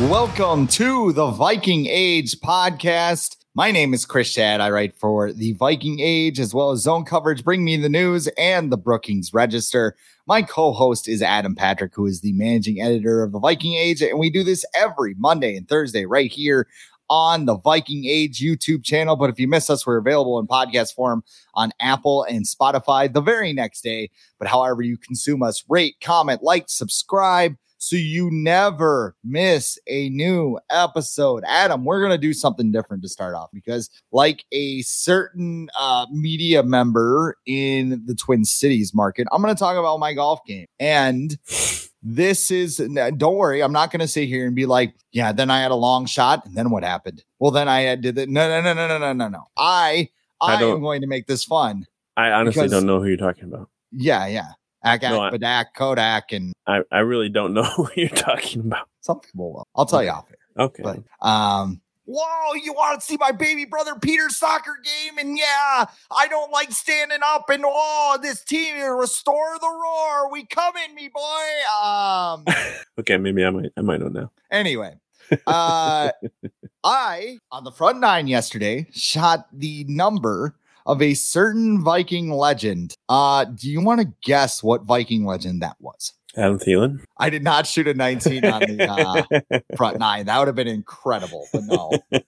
Welcome to the Viking Age podcast. My name is Chris Schad. I write for the Viking Age as well as Zone Coverage, Bring Me the News, and the Brookings Register. My co host is Adam Patrick, who is the managing editor of the Viking Age. And we do this every Monday and Thursday right here on the Viking Age YouTube channel. But if you miss us, we're available in podcast form on Apple and Spotify the very next day. But however you consume us, rate, comment, like, subscribe so you never miss a new episode. Adam, we're going to do something different to start off because, like a certain uh, media member in the Twin Cities market, I'm going to talk about my golf game. And this is, don't worry, I'm not going to sit here and be like, yeah, then I had a long shot. And then what happened? Well, then I did it. No, no, no, no, no, no, no, no. I, I, I am going to make this fun. I honestly because, don't know who you're talking about. Yeah, yeah. Ack, no, Badak, Kodak, and I, I really don't know what you're talking about. Some people will. I'll tell you off here. Okay. But, um, whoa, you want to see my baby brother Peter's soccer game? And yeah, I don't like standing up and oh, this team restore the roar. We come in me, boy. Um okay, maybe I might I might know now. Anyway. uh I on the front nine yesterday shot the number of a certain Viking legend. Uh, do you want to guess what Viking legend that was? Adam Thielen. I did not shoot a 19 on the uh, front nine. That would have been incredible, but no.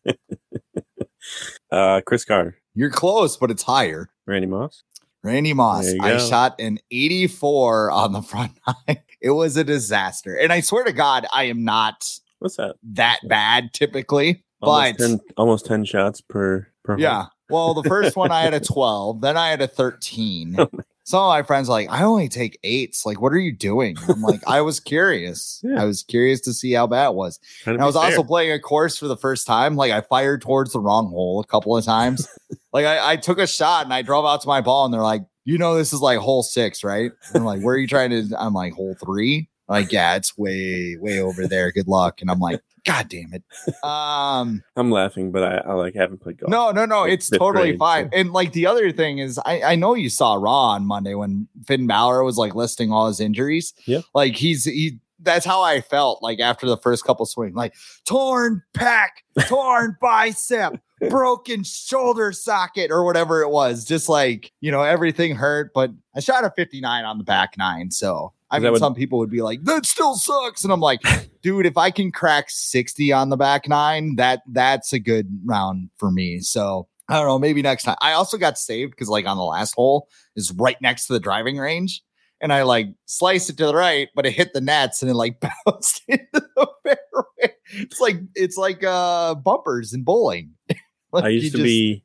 uh, Cris Carter. You're close, but it's higher. Randy Moss. Randy Moss. I go. shot an 84 on the front nine. It was a disaster. And I swear to God, I am not What's that? That bad typically. Almost but 10, almost 10 shots per per Yeah. Well, the first one I had a 12, then I had a 13. Some of my friends like, I only take eights. Like, what are you doing? I'm like, I was curious. Yeah. I was curious to see how bad it was. And I was fair. also playing a course for the first time. Like, I fired towards the wrong hole a couple of times. like, I, I, took a shot and I drove out to my ball, and they're like, you know, this is like hole six, right? I'm like, where are you trying to? I'm like, hole three. Like, yeah, it's way, way over there. Good luck. And I'm like, God damn it. Um, I'm laughing, but I, I like haven't played golf. No, no, no. It's totally grade, fine. So. And like the other thing is, I, I know you saw Raw on Monday when Finn Balor was like listing all his injuries. Yeah. Like he's, he, that's how I felt like after the first couple swings, like torn pec, torn bicep, broken shoulder socket, or whatever it was. Just like, you know, everything hurt. But I shot a 59 on the back nine. So I mean, some people would be like, "That still sucks," and I'm like, "Dude, if I can crack 60 on the back nine, that that's a good round for me." So I don't know, maybe next time. I also got saved because like on the last hole is right next to the driving range, and I like sliced it to the right, but it hit the nets and it like bounced into the fairway. It's like it's like uh bumpers in bowling. like I used to just... be,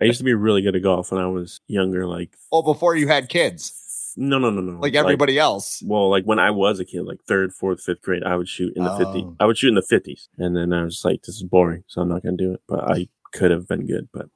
I used to be really good at golf when I was younger. Like oh, before you had kids. No, no, no, no. Like everybody like, else. Well, like when I was a kid, like third, fourth, fifth grade, I would shoot in the oh. 50. I would shoot in the 50s. And then I was like, this is boring. So I'm not going to do it. But I could have been good. But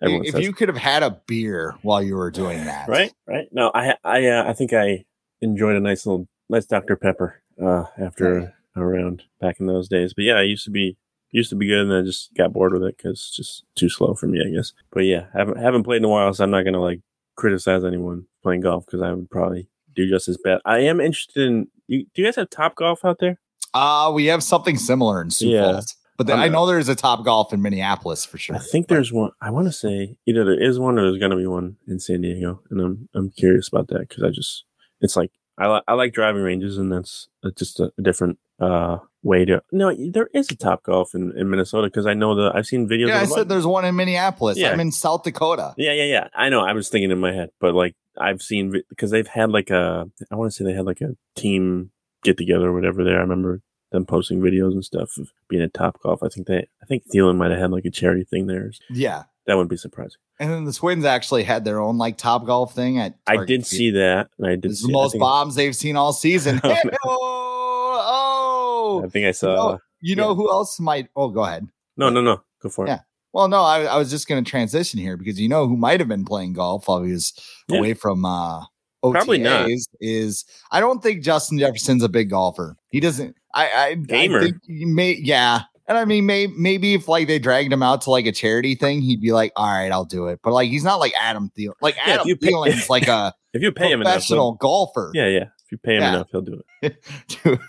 if says, you could have had a beer while you were doing that. Right, right. No, I, I, uh, I think I enjoyed a nice little, nice Dr. Pepper uh, after a round back in those days. But yeah, I used to be used to be good and I just got bored with it because it's just too slow for me, I guess. But yeah, haven't haven't played in a while, so I'm not gonna like criticize anyone playing golf because I would probably do just as bad. I am interested in. You, do you guys have Top Golf out there? Uh we have something similar in Sioux yeah. Falls. But then I know there's a Top Golf in Minneapolis for sure. I think there's one. I want to say either there is one or there's gonna be one in San Diego, and I'm I'm curious about that because I just it's like I like I like driving ranges, and that's, that's just a, different uh way to. No, there is a Top Golf in, in Minnesota because I know the I've seen videos. Yeah, I said there's one in Minneapolis. Yeah. I'm in South Dakota. Yeah, yeah, yeah. I know. I was thinking in my head, but like I've seen because they've had like a. I want to say they had like a team get together or whatever. There, I remember them posting videos and stuff of being at Top Golf. I think they. I think Thielen might have had like a charity thing there. Yeah. That wouldn't be surprising. And then the Twins actually had their own like Top Golf thing at I did see that, I did This is see the most bombs they've seen all season. Oh, no. oh, I think I saw. know- you know yeah. who else might? Oh, go ahead. no, no, no. Go for it. Yeah. Well, no, I, I was just going to transition here because you know who might have been playing golf while he was Yeah. away from uh, OTAs Probably not. Is I don't think Justin Jefferson's a big golfer. He doesn't. I, I, Gamer. I think he may. Yeah. And I mean, may, maybe if like they dragged him out to like a charity thing, he'd be like, "All right, I'll do it." But like, he's not like Adam Thielen. Like Yeah, if Adam you pay- Thielen's like a If you pay him enough, professional he'll- golfer. yeah, yeah. If you pay him Yeah. enough, he'll do it.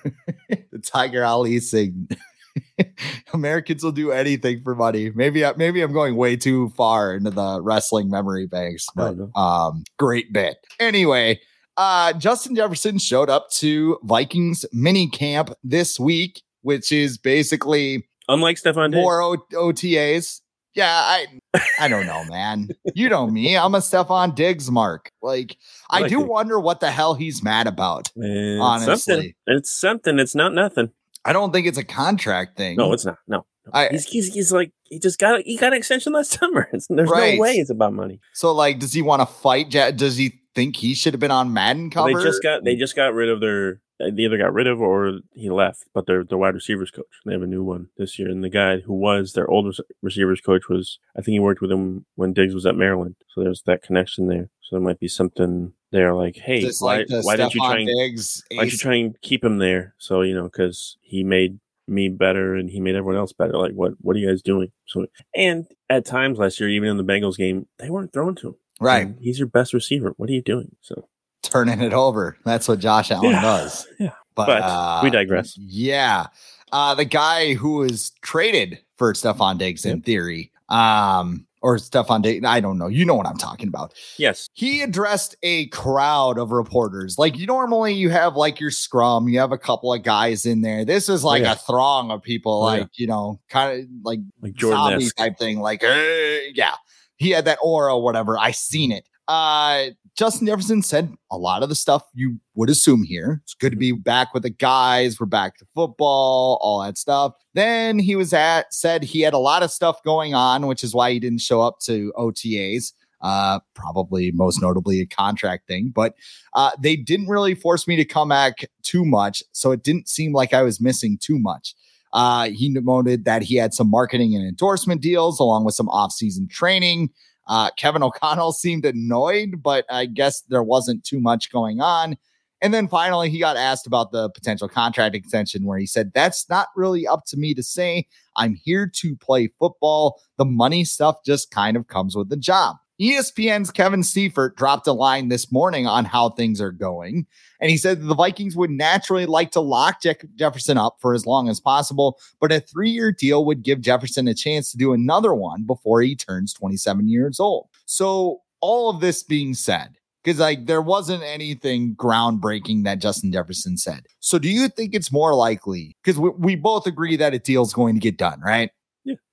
The Tiger Ali Singh. Americans will do anything for money. Maybe I, maybe I'm going way too far into the wrestling memory banks, but um, great bit. Anyway, uh, Justin Jefferson showed up to Vikings mini camp this week, which is basically Unlike Stefon Diggs, more o- OTAs. Yeah, I I don't know, man. You know me. I'm a Stefon Diggs mark. Like, I, like do it. wonder what the hell he's mad about. it's honestly. something. It's something. It's not nothing. I don't think it's a contract thing. No, it's not. No. I- he's, he's he's like he just got he got an extension last summer. It's, there's Right. no way it's about money. So, like, does he want to fight? Does he think he should have been on Madden Well, cover? They just got they just got rid of their they either got rid of or he left, but they're the wide receivers coach. They have a new one this year, and the guy who was their old receivers coach was I think he worked with him when Diggs was at Maryland. So there's that connection there. So there might be something there, like, hey, Just why like why didn't you try and Diggs why don't you try and keep him there? So you know, because he made me better and he made everyone else better. Like, what what are you guys doing? So and at times last year, even in the Bengals game, they weren't throwing to him. right? And he's your best receiver. What are you doing? So Turning it over. That's what Josh Allen Yeah. does. Yeah. But, But uh, we digress. Yeah. Uh, the guy who was traded for Stefon Diggs in theory, um, or Stefon Diggs, I don't know. You know what I'm talking about. yes, he addressed a crowd of reporters. Like you normally you have like your scrum, you have a couple of guys in there. This is like yeah. a throng of people, Oh, yeah. like you know, kind of like like zombie Jordan. type thing. Like, yeah, he had that aura, whatever. I seen it. Uh, Justin Jefferson said a lot of the stuff you would assume here. It's good to be back with the guys. We're back to football, all that stuff. Then he was at said he had a lot of stuff going on, which is why he didn't show up to OTAs. Uh, probably most notably a contract thing, but uh, they didn't really force me to come back too much, so it didn't seem like I was missing too much. Uh, he noted that he had some marketing and endorsement deals along with some off-season training. Uh, Kevin O'Connell seemed annoyed, but I guess there wasn't too much going on. And then finally, he got asked about the potential contract extension, where he said, That's not really up to me to say. I'm here to play football. The money stuff just kind of comes with the job. ESPN's Kevin Seifert dropped a line this morning on how things are going. And he said the Vikings would naturally like to lock Jeff- Jefferson up for as long as possible, but a three year deal would give Jefferson a chance to do another one before he turns 27 years old. So, all of this being said, because like there wasn't anything groundbreaking that Justin Jefferson said. So, do you think it's more likely? Because we, we both agree that a deal's going to get done, right?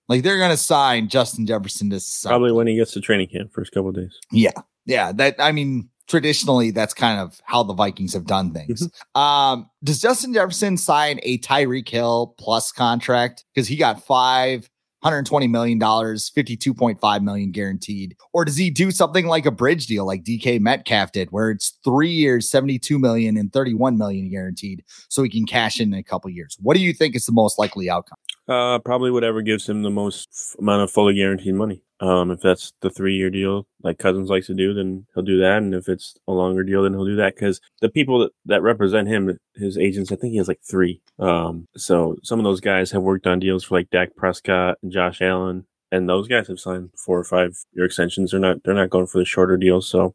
Like they're going to sign Justin Jefferson to something. Probably when he gets to training camp first couple of days. Yeah. Yeah. That, I mean, traditionally, that's kind of how the Vikings have done things. Um, does Justin Jefferson sign a Tyreek Hill plus contract? Because he got five. $120 million, 52.5 million guaranteed. Or does he do something like a bridge deal like DK Metcalf did, where it's three years, 72 million and 31 million guaranteed, so he can cash in in a couple years? What do you think is the most likely outcome? Uh, probably whatever gives him the most f- amount of fully guaranteed money. Um, if that's the three year deal, like Cousins likes to do, then he'll do that. And if it's a longer deal, then he'll do that. Because the people that, that represent him, his agents, I think he has like three. Um, so some of those guys have worked on deals for like Dak Prescott and Josh Allen, and those guys have signed four or five year extensions. They're not they're not going for the shorter deals. So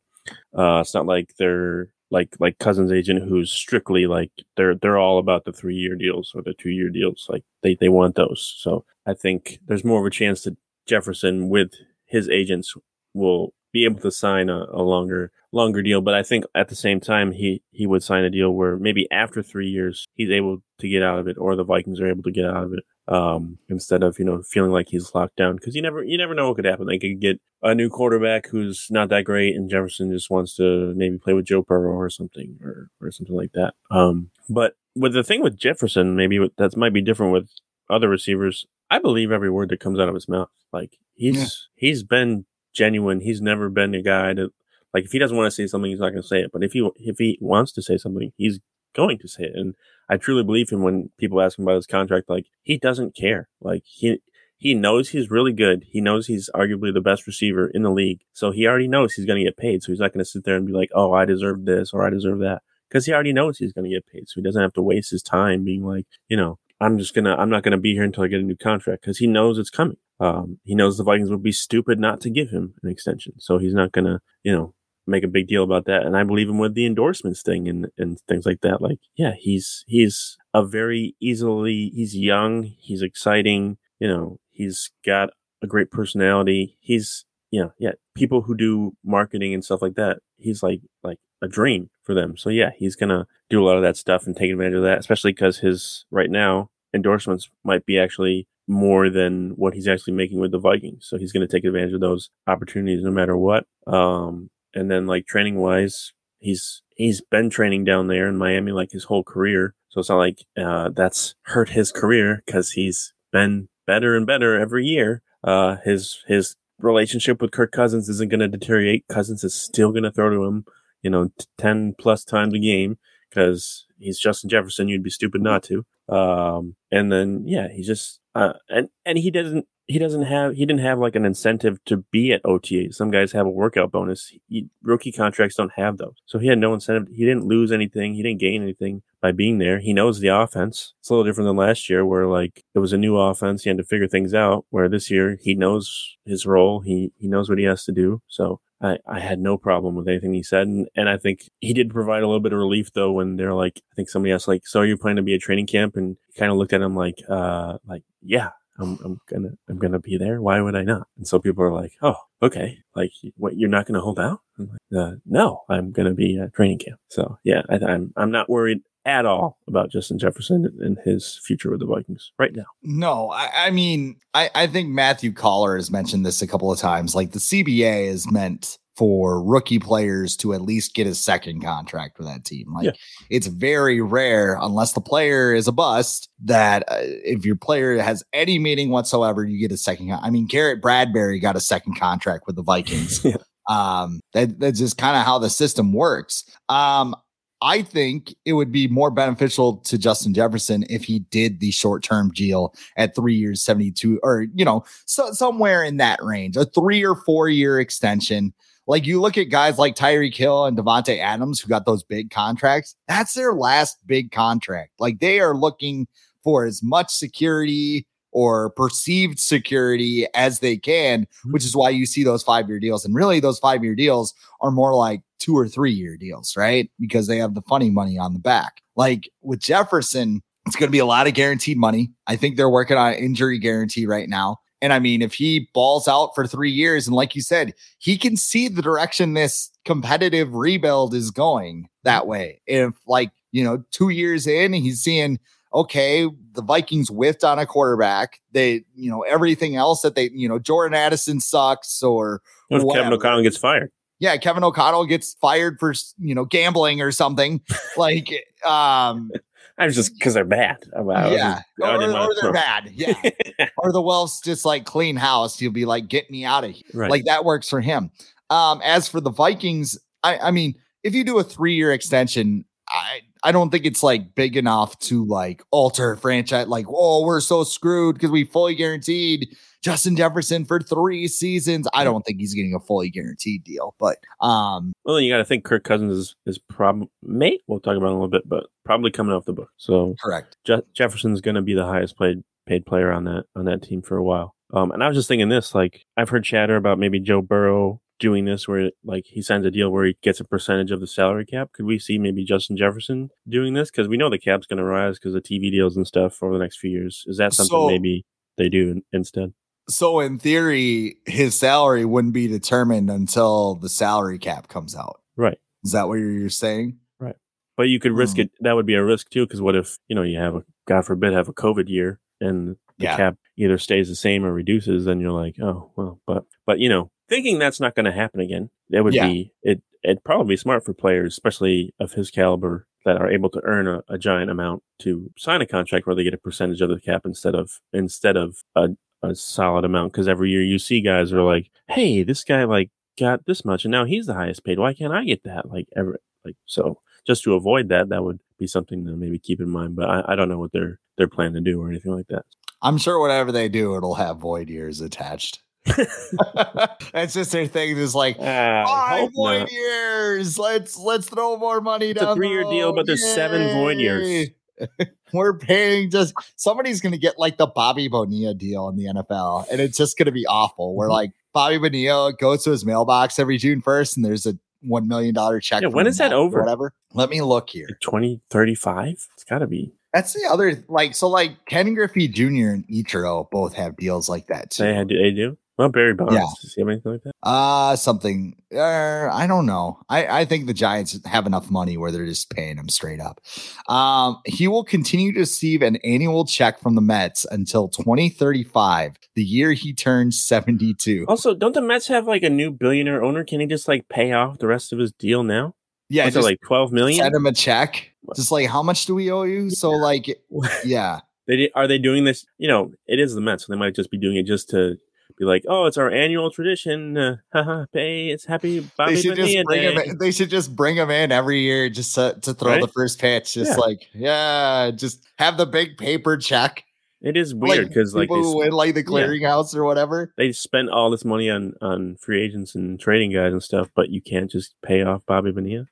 uh, it's not like they're like like Cousins' agent, who's strictly like they're they're all about the three year deals or the two year deals. Like they they want those. So I think there's more of a chance that Jefferson with his agents will be able to sign a, a longer longer deal. But I think at the same time he he would sign a deal where maybe after three years he's able to get out of it, or the Vikings are able to get out of it. Um, instead of you know feeling like he's locked down because you never you never know what could happen. They could get a new quarterback who's not that great, and Jefferson just wants to maybe play with Joe Burrow or something or or something like that. Um, but with the thing with Jefferson, maybe that might be different with other receivers. I believe every word that comes out of his mouth. Like he's yeah. he's been genuine. He's never been a guy that like if he doesn't want to say something, he's not going to say it. But if he if he wants to say something, he's going to say it. And I truly believe him when people ask him about his contract. Like he doesn't care. Like he he knows he's really good. He knows he's arguably the best receiver in the league. So he already knows he's going to get paid. So he's not going to sit there and be like, "Oh, I deserve this" or "I deserve that," because he already knows he's going to get paid. So he doesn't have to waste his time being like, you know, I'm just gonna I'm not gonna be here until I get a new contract because he knows it's coming. Um, he knows the Vikings would be stupid not to give him an extension, so he's not gonna you know make a big deal about that. And I believe him with the endorsements thing and and things like that. Like yeah, he's he's a very easily he's young, he's exciting, you know, he's got a great personality. He's yeah yeah people who do marketing and stuff like that. He's like like a dream for them. So yeah, he's gonna do a lot of that stuff and take advantage of that, especially because his right now endorsements might be actually more than what he's actually making with the Vikings. So he's going to take advantage of those opportunities no matter what. Um, and then like training wise, he's he's been training down there in Miami like his whole career. So it's not like uh, that's hurt his career because he's been better and better every year. Uh, his his relationship with Kirk Cousins isn't going to deteriorate. Cousins is still going to throw to him you know, 10 plus times a game because he's Justin Jefferson. You'd be stupid not to. Um, and then, yeah, he just, uh, and, and he doesn't, he doesn't have, he didn't have like an incentive to be at OTA. Some guys have a workout bonus. He, rookie contracts don't have those. So he had no incentive. He didn't lose anything. He didn't gain anything by being there. He knows the offense. It's a little different than last year where like it was a new offense. He had to figure things out where this year he knows his role. He, he knows what he has to do. So I, I had no problem with anything he said. And, and I think he did provide a little bit of relief though when they're like, I think somebody asked like, so are you planning to be a training camp? And kind of looked at him like, uh, like, yeah, I'm, I'm gonna, I'm gonna be there. Why would I not? And so people are like, oh, okay. Like, what, you're not gonna hold out? I'm like, uh, no, I'm gonna be at training camp. So yeah, I, I'm, I'm not worried at all about Justin Jefferson and his future with the Vikings right now. No, I, I mean, I, I think Matthew Coller has mentioned this a couple of times. Like the CBA is meant for rookie players to at least get a second contract with that team. Like yeah. it's very rare, unless the player is a bust, that uh, if your player has any meaning whatsoever, you get a second. Con- I mean, Garrett Bradbury got a second contract with the Vikings. yeah. Um, that, that's just kind of how the system works. Um, I think it would be more beneficial to Justin Jefferson if he did the short term deal at three years, 72, or, you know, so, somewhere in that range, a three or four year extension. Like you look at guys like Tyreek Hill and Davante Adams who got those big contracts. That's their last big contract. Like they are looking for as much security or perceived security as they can, mm-hmm. which is why you see those five year deals. And really, those five year deals are more like two or three year deals, right? Because they have the funny money on the back. Like with Jefferson, it's going to be a lot of guaranteed money. I think they're working on injury guarantee right now. And I mean, if he balls out for three years, and like you said, he can see the direction this competitive rebuild is going that way. If, like, you know, two years in, he's seeing okay, the Vikings whiffed on a quarterback. They, you know, everything else that they, you know, Jordan Addison sucks or Kevin O'Connell gets fired. Yeah, Kevin O'Connell gets fired for you know gambling or something. like, um, I was just because they're bad. I, yeah, or, or they're bad. Yeah, or the Wilfs just like clean house. He'll be like, "Get me out of here." Right. Like that works for him. Um, as for the Vikings, I, I mean, if you do a three year extension, I I don't think it's like big enough to like alter franchise. Like, oh, we're so screwed because we fully guaranteed Justin Jefferson for three seasons. I don't think he's getting a fully guaranteed deal, but um, well, then you got to think Kirk Cousins is is probably mate. We'll talk about a little bit, but probably coming off the book. So correct. Je- Jefferson's going to be the highest paid paid player on that on that team for a while. Um, and I was just thinking this, like I've heard chatter about maybe Joe Burrow doing this where like he signs a deal where he gets a percentage of the salary cap? Could we see maybe Justin Jefferson doing this? Because we know the cap's going to rise because of TV deals and stuff over the next few years. Is that something So- maybe they do in, instead? So in theory, his salary wouldn't be determined until the salary cap comes out. Right. Is that what you're saying? Right. But you could risk Hmm. it. That would be a risk too, because what if you know you have a God forbid have a COVID year and the Yeah. cap either stays the same or reduces? Then you're like, oh well. But but you know, thinking that's not going to happen again, that would Yeah. be it. It'd probably be smart for players, especially of his caliber, that are able to earn a, a giant amount to sign a contract where they get a percentage of the cap instead of instead of a, a solid amount. Because every year you see guys are like, hey, this guy like got this much and now he's the highest paid. Why can't I get that? Like ever like so just to avoid that, that would be something to maybe keep in mind. But I, I don't know what they're they're planning to do or anything like that. I'm sure whatever they do, it'll have void years attached. That's just their thing. Is like I five void not. years. Let's let's throw more money It's a down. the three-year deal, but there's seven void years. We're paying just somebody's gonna get like the Bobby Bonilla deal in the NFL, and it's just gonna be awful. Where Mhm. like Bobby Bonilla goes to his mailbox every June first, and there's a one million dollar check. Yeah, when is that over? Whatever. Let me look here. Like 20, 35? It's got to be. That's the other like so like Ken Griffey Jr. and Ichiro both have deals like that too. They, had- they do. Well, Barry Bonds. Yeah. Does he have anything like that? Uh something. Uh, I don't know. I I think the Giants have enough money where they're just paying him straight up. Um, he will continue to receive an annual check from the Mets until 2035, the year he turns 72. Also, don't the Mets have like a new billionaire owner? Can he just like pay off the rest of his deal now? yeah, What's it, just like twelve million. send him a check. Just like how much do we owe you? So like, yeah, They are they doing this? You know, it is the Mets, so they might just be doing it just to be like, oh, it's our annual tradition. Uh, haha, pay. It's happy Bobby they should just bring him. In, they should just bring him in every year just to, to throw Right? the first pitch. Just Yeah. like yeah, just have the big paper check. It is weird because like, they, win like the Yeah. clearinghouse or whatever. they spend all this money on on free agents and trading guys and stuff, but you can't just pay off Bobby Bonilla.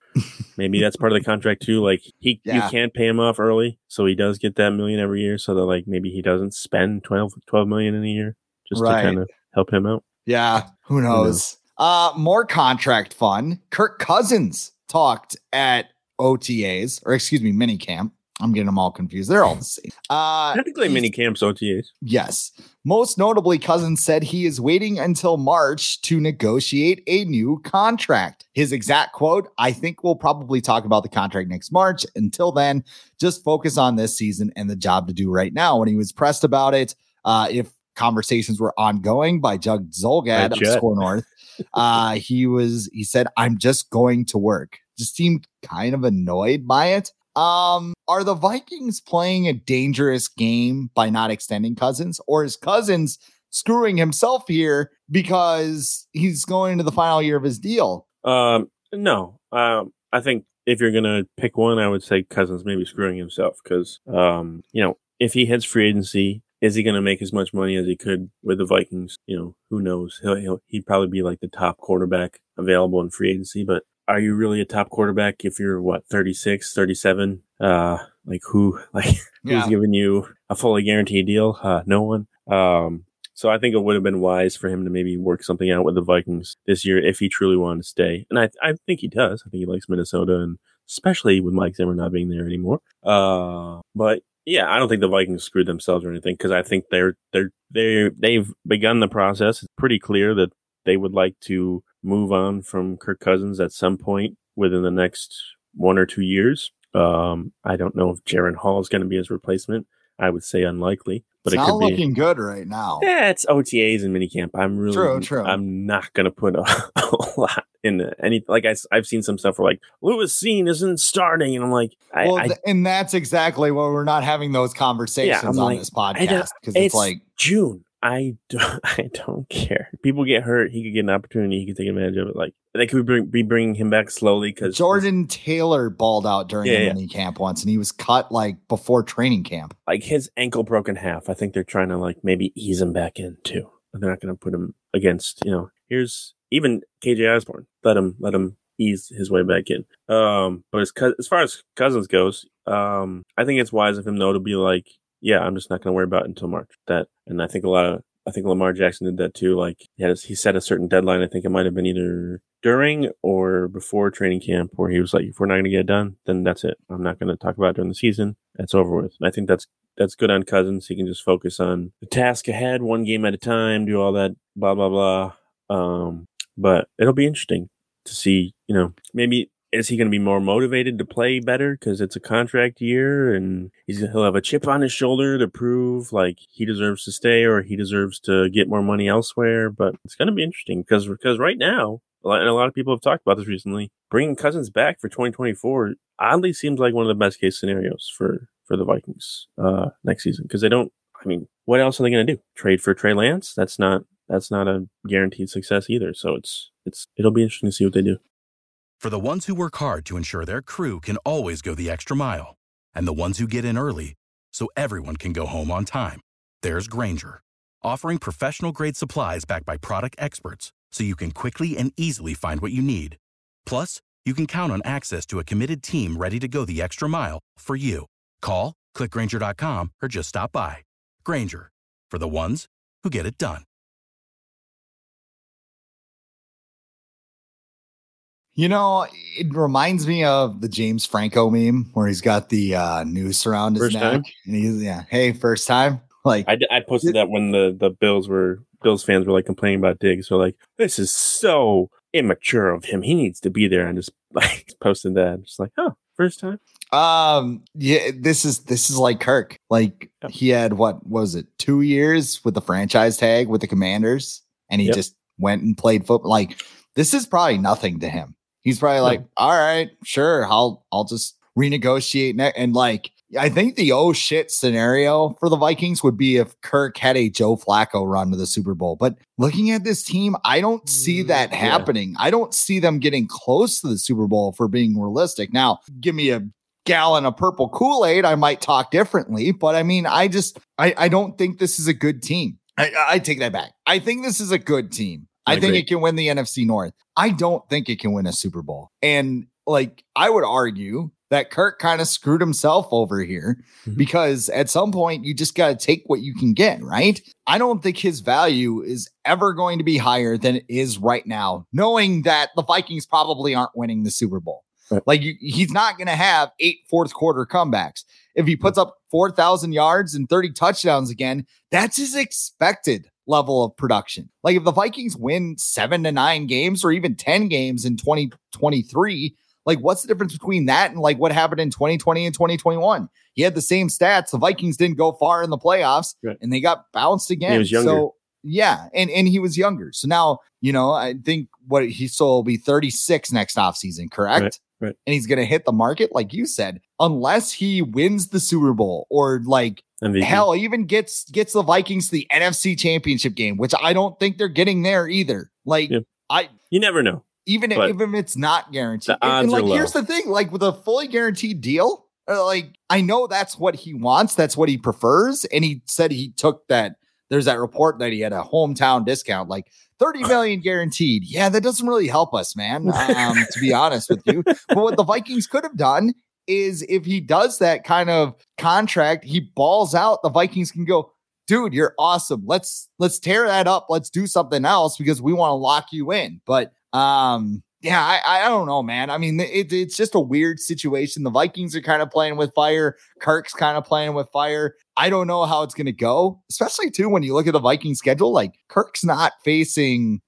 Maybe that's part of the contract too. Like he, Yeah. you can't pay him off early, so he does get that million every year. So that like maybe he doesn't spend 12, 12 million in a year just Right. to kind of help him out. Yeah, who knows? Uh, more contract fun. Kirk Cousins talked at OTAs, or excuse me, minicamp. I'm getting them all confused. They're all the same. Uh, Technically, mini camps OTAs. Yes. Most notably, Cousins said he is waiting until March to negotiate a new contract. His exact quote I think we'll probably talk about the contract next March. Until then, just focus on this season and the job to do right now. When he was pressed about it, uh, if conversations were ongoing by Judd Zulgad of SKOR North, uh, he was, he said, I'm just going to work. Just seemed kind of annoyed by it. Um, are the Vikings playing a dangerous game by not extending Cousins, or is Cousins screwing himself here because he's going into the final year of his deal? Um, no, um, I think if you're gonna pick one, I would say Cousins maybe screwing himself because, um, you know, if he hits free agency, is he gonna make as much money as he could with the Vikings? You know, who knows? He'll, he'll he'd probably be like the top quarterback available in free agency, but are you really a top quarterback if you're what 36, 37? Uh, like who, like who's giving you a fully guaranteed deal? Uh, no one. Um, so I think it would have been wise for him to maybe work something out with the Vikings this year if he truly wanted to stay. And I, I think he does. I think he likes Minnesota and especially with Mike Zimmer not being there anymore. Uh, but yeah, I don't think the Vikings screwed themselves or anything because I think they're, they're, they they've begun the process. It's pretty clear that they would like to move on from Kirk Cousins at some point within the next one or two years. Um, I don't know if Jaren Hall is going to be his replacement. I would say unlikely, but it's it not could be. looking good right now. Yeah, it's OTAs and minicamp. I'm really True, true. I'm not gonna put a, a lot in any. Like I, have seen some stuff where like Lewis Cine isn't starting, and I'm like, I, well, I and that's exactly why we're not having those conversations I'm on like, this podcast because it's, like June. I don't, I don't care. People get hurt. He could get an opportunity. He could take advantage of it. Like they could bring, be bringing him back slowly because Jordan Taylor balled out during Yeah, the yeah. mini camp once, and he was cut like before training camp. like his ankle broke in half. I think they're trying to like maybe ease him back in too. They're not going to put him against, you know, here's even KJ Osborn. Let him, let him ease his way back in. Um, but as, as far as Cousins goes, um, I think it's wise of him though to be like, yeah, I'm just not going to worry about it until March. That, and I think a lot of I think Lamar Jackson did that too. Like he, had, he set a certain deadline. I think it might have been either during or before training camp where he was like, if we're not going to get it done, then that's it. I'm not going to talk about it during the season. That's over with. And I think that's that's good on Cousins. He can just focus on the task ahead, one game at a time, do all that blah blah blah. Um, but it'll be interesting to see. You know, maybe is he going to be more motivated to play better because it's a contract year and he's he'll have a chip on his shoulder to prove like he deserves to stay or he deserves to get more money elsewhere. But it's going to be interesting because because right now, and a lot of people have talked about this recently, bringing Cousins back for 2024 oddly seems like one of the best case scenarios for for the Vikings uh, next season because they don't. I mean, what else are they going to do? Trade for Trey Lance? That's not that's not a guaranteed success either. So it's it's it'll be interesting to see what they do. For the ones who work hard to ensure their crew can always go the extra mile, and the ones who get in early so everyone can go home on time, there's Grainger, offering professional grade supplies backed by product experts so you can quickly and easily find what you need. Plus, you can count on access to a committed team ready to go the extra mile for you. Call, clickgrainger.com, or just stop by. Grainger, for the ones who get it done. You know, it reminds me of the James Franco meme where he's got the uh, noose around his First neck, time? and he's yeah, hey, first time. Like, I posted that when the, the Bills were Bills fans were like complaining about Diggs. So like, this is so immature of him. He needs to be there. And just like posted that. Just like, oh, first time. Um, yeah, this is this is like Kirk. Like Yep. he had what was it, two years with the franchise tag with the Commanders, and he Yep. just went and played football. Like this is probably nothing to him. He's probably like, all right, sure, I'll I'll just renegotiate ne-. and like. I think the oh shit scenario for the Vikings would be if Kirk had a Joe Flacco run to the Super Bowl. But looking at this team, I don't see Mm, that yeah. happening. I don't see them getting close to the Super Bowl for being realistic. Now, give me a gallon of purple Kool-Aid, I might talk differently. But I mean, I just I, I don't think this is a good team. I, I take that back. I think this is a good team. I, I think agree. it can win the NFC North. I don't think it can win a Super Bowl. And like I would argue that Kirk kind of screwed himself over here Mhm. because at some point you just got to take what you can get, right? I don't think his value is ever going to be higher than it is right now, knowing that the Vikings probably aren't winning the Super Bowl. Right. Like you, he's not going to have eight fourth quarter comebacks. If he puts up 4,000 yards and 30 touchdowns again, that's his expected level of production. Like if the Vikings win seven to nine games or even 10 games in 2023, like what's the difference between that and like what happened in 2020 and 2021? He had the same stats. The Vikings didn't go far in the playoffs Right. and they got bounced again. he was younger. So yeah, and and he was younger. So now, you know, I think what he still will be 36 next offseason, correct? Right, right. And he's gonna hit the market, like you said, unless he wins the Super Bowl or like MVP. hell even gets gets the Vikings to the NFC championship game, which I don't think they're getting there either. Like Yeah. I You never know. even if, even if it's not guaranteed. And- and, like here's the thing, like with a fully guaranteed deal, uh, like I know that's what he wants, that's what he prefers, and he said he took that. There's that report that he had a hometown discount, like 30 million guaranteed. Yeah, that doesn't really help us, man. Um, to be honest with you. But what the Vikings could have done is if he does that kind of contract, he balls out, the Vikings can go, dude, you're awesome. Let's let's tear that up. Let's do something else because we want to lock you in. But um, yeah, I, I don't know, man. I mean, it, it's just a weird situation. The Vikings are kind of playing with fire. Kirk's kind of playing with fire. I don't know how it's going to go, especially too when you look at the Viking schedule. Like Kirk's not facing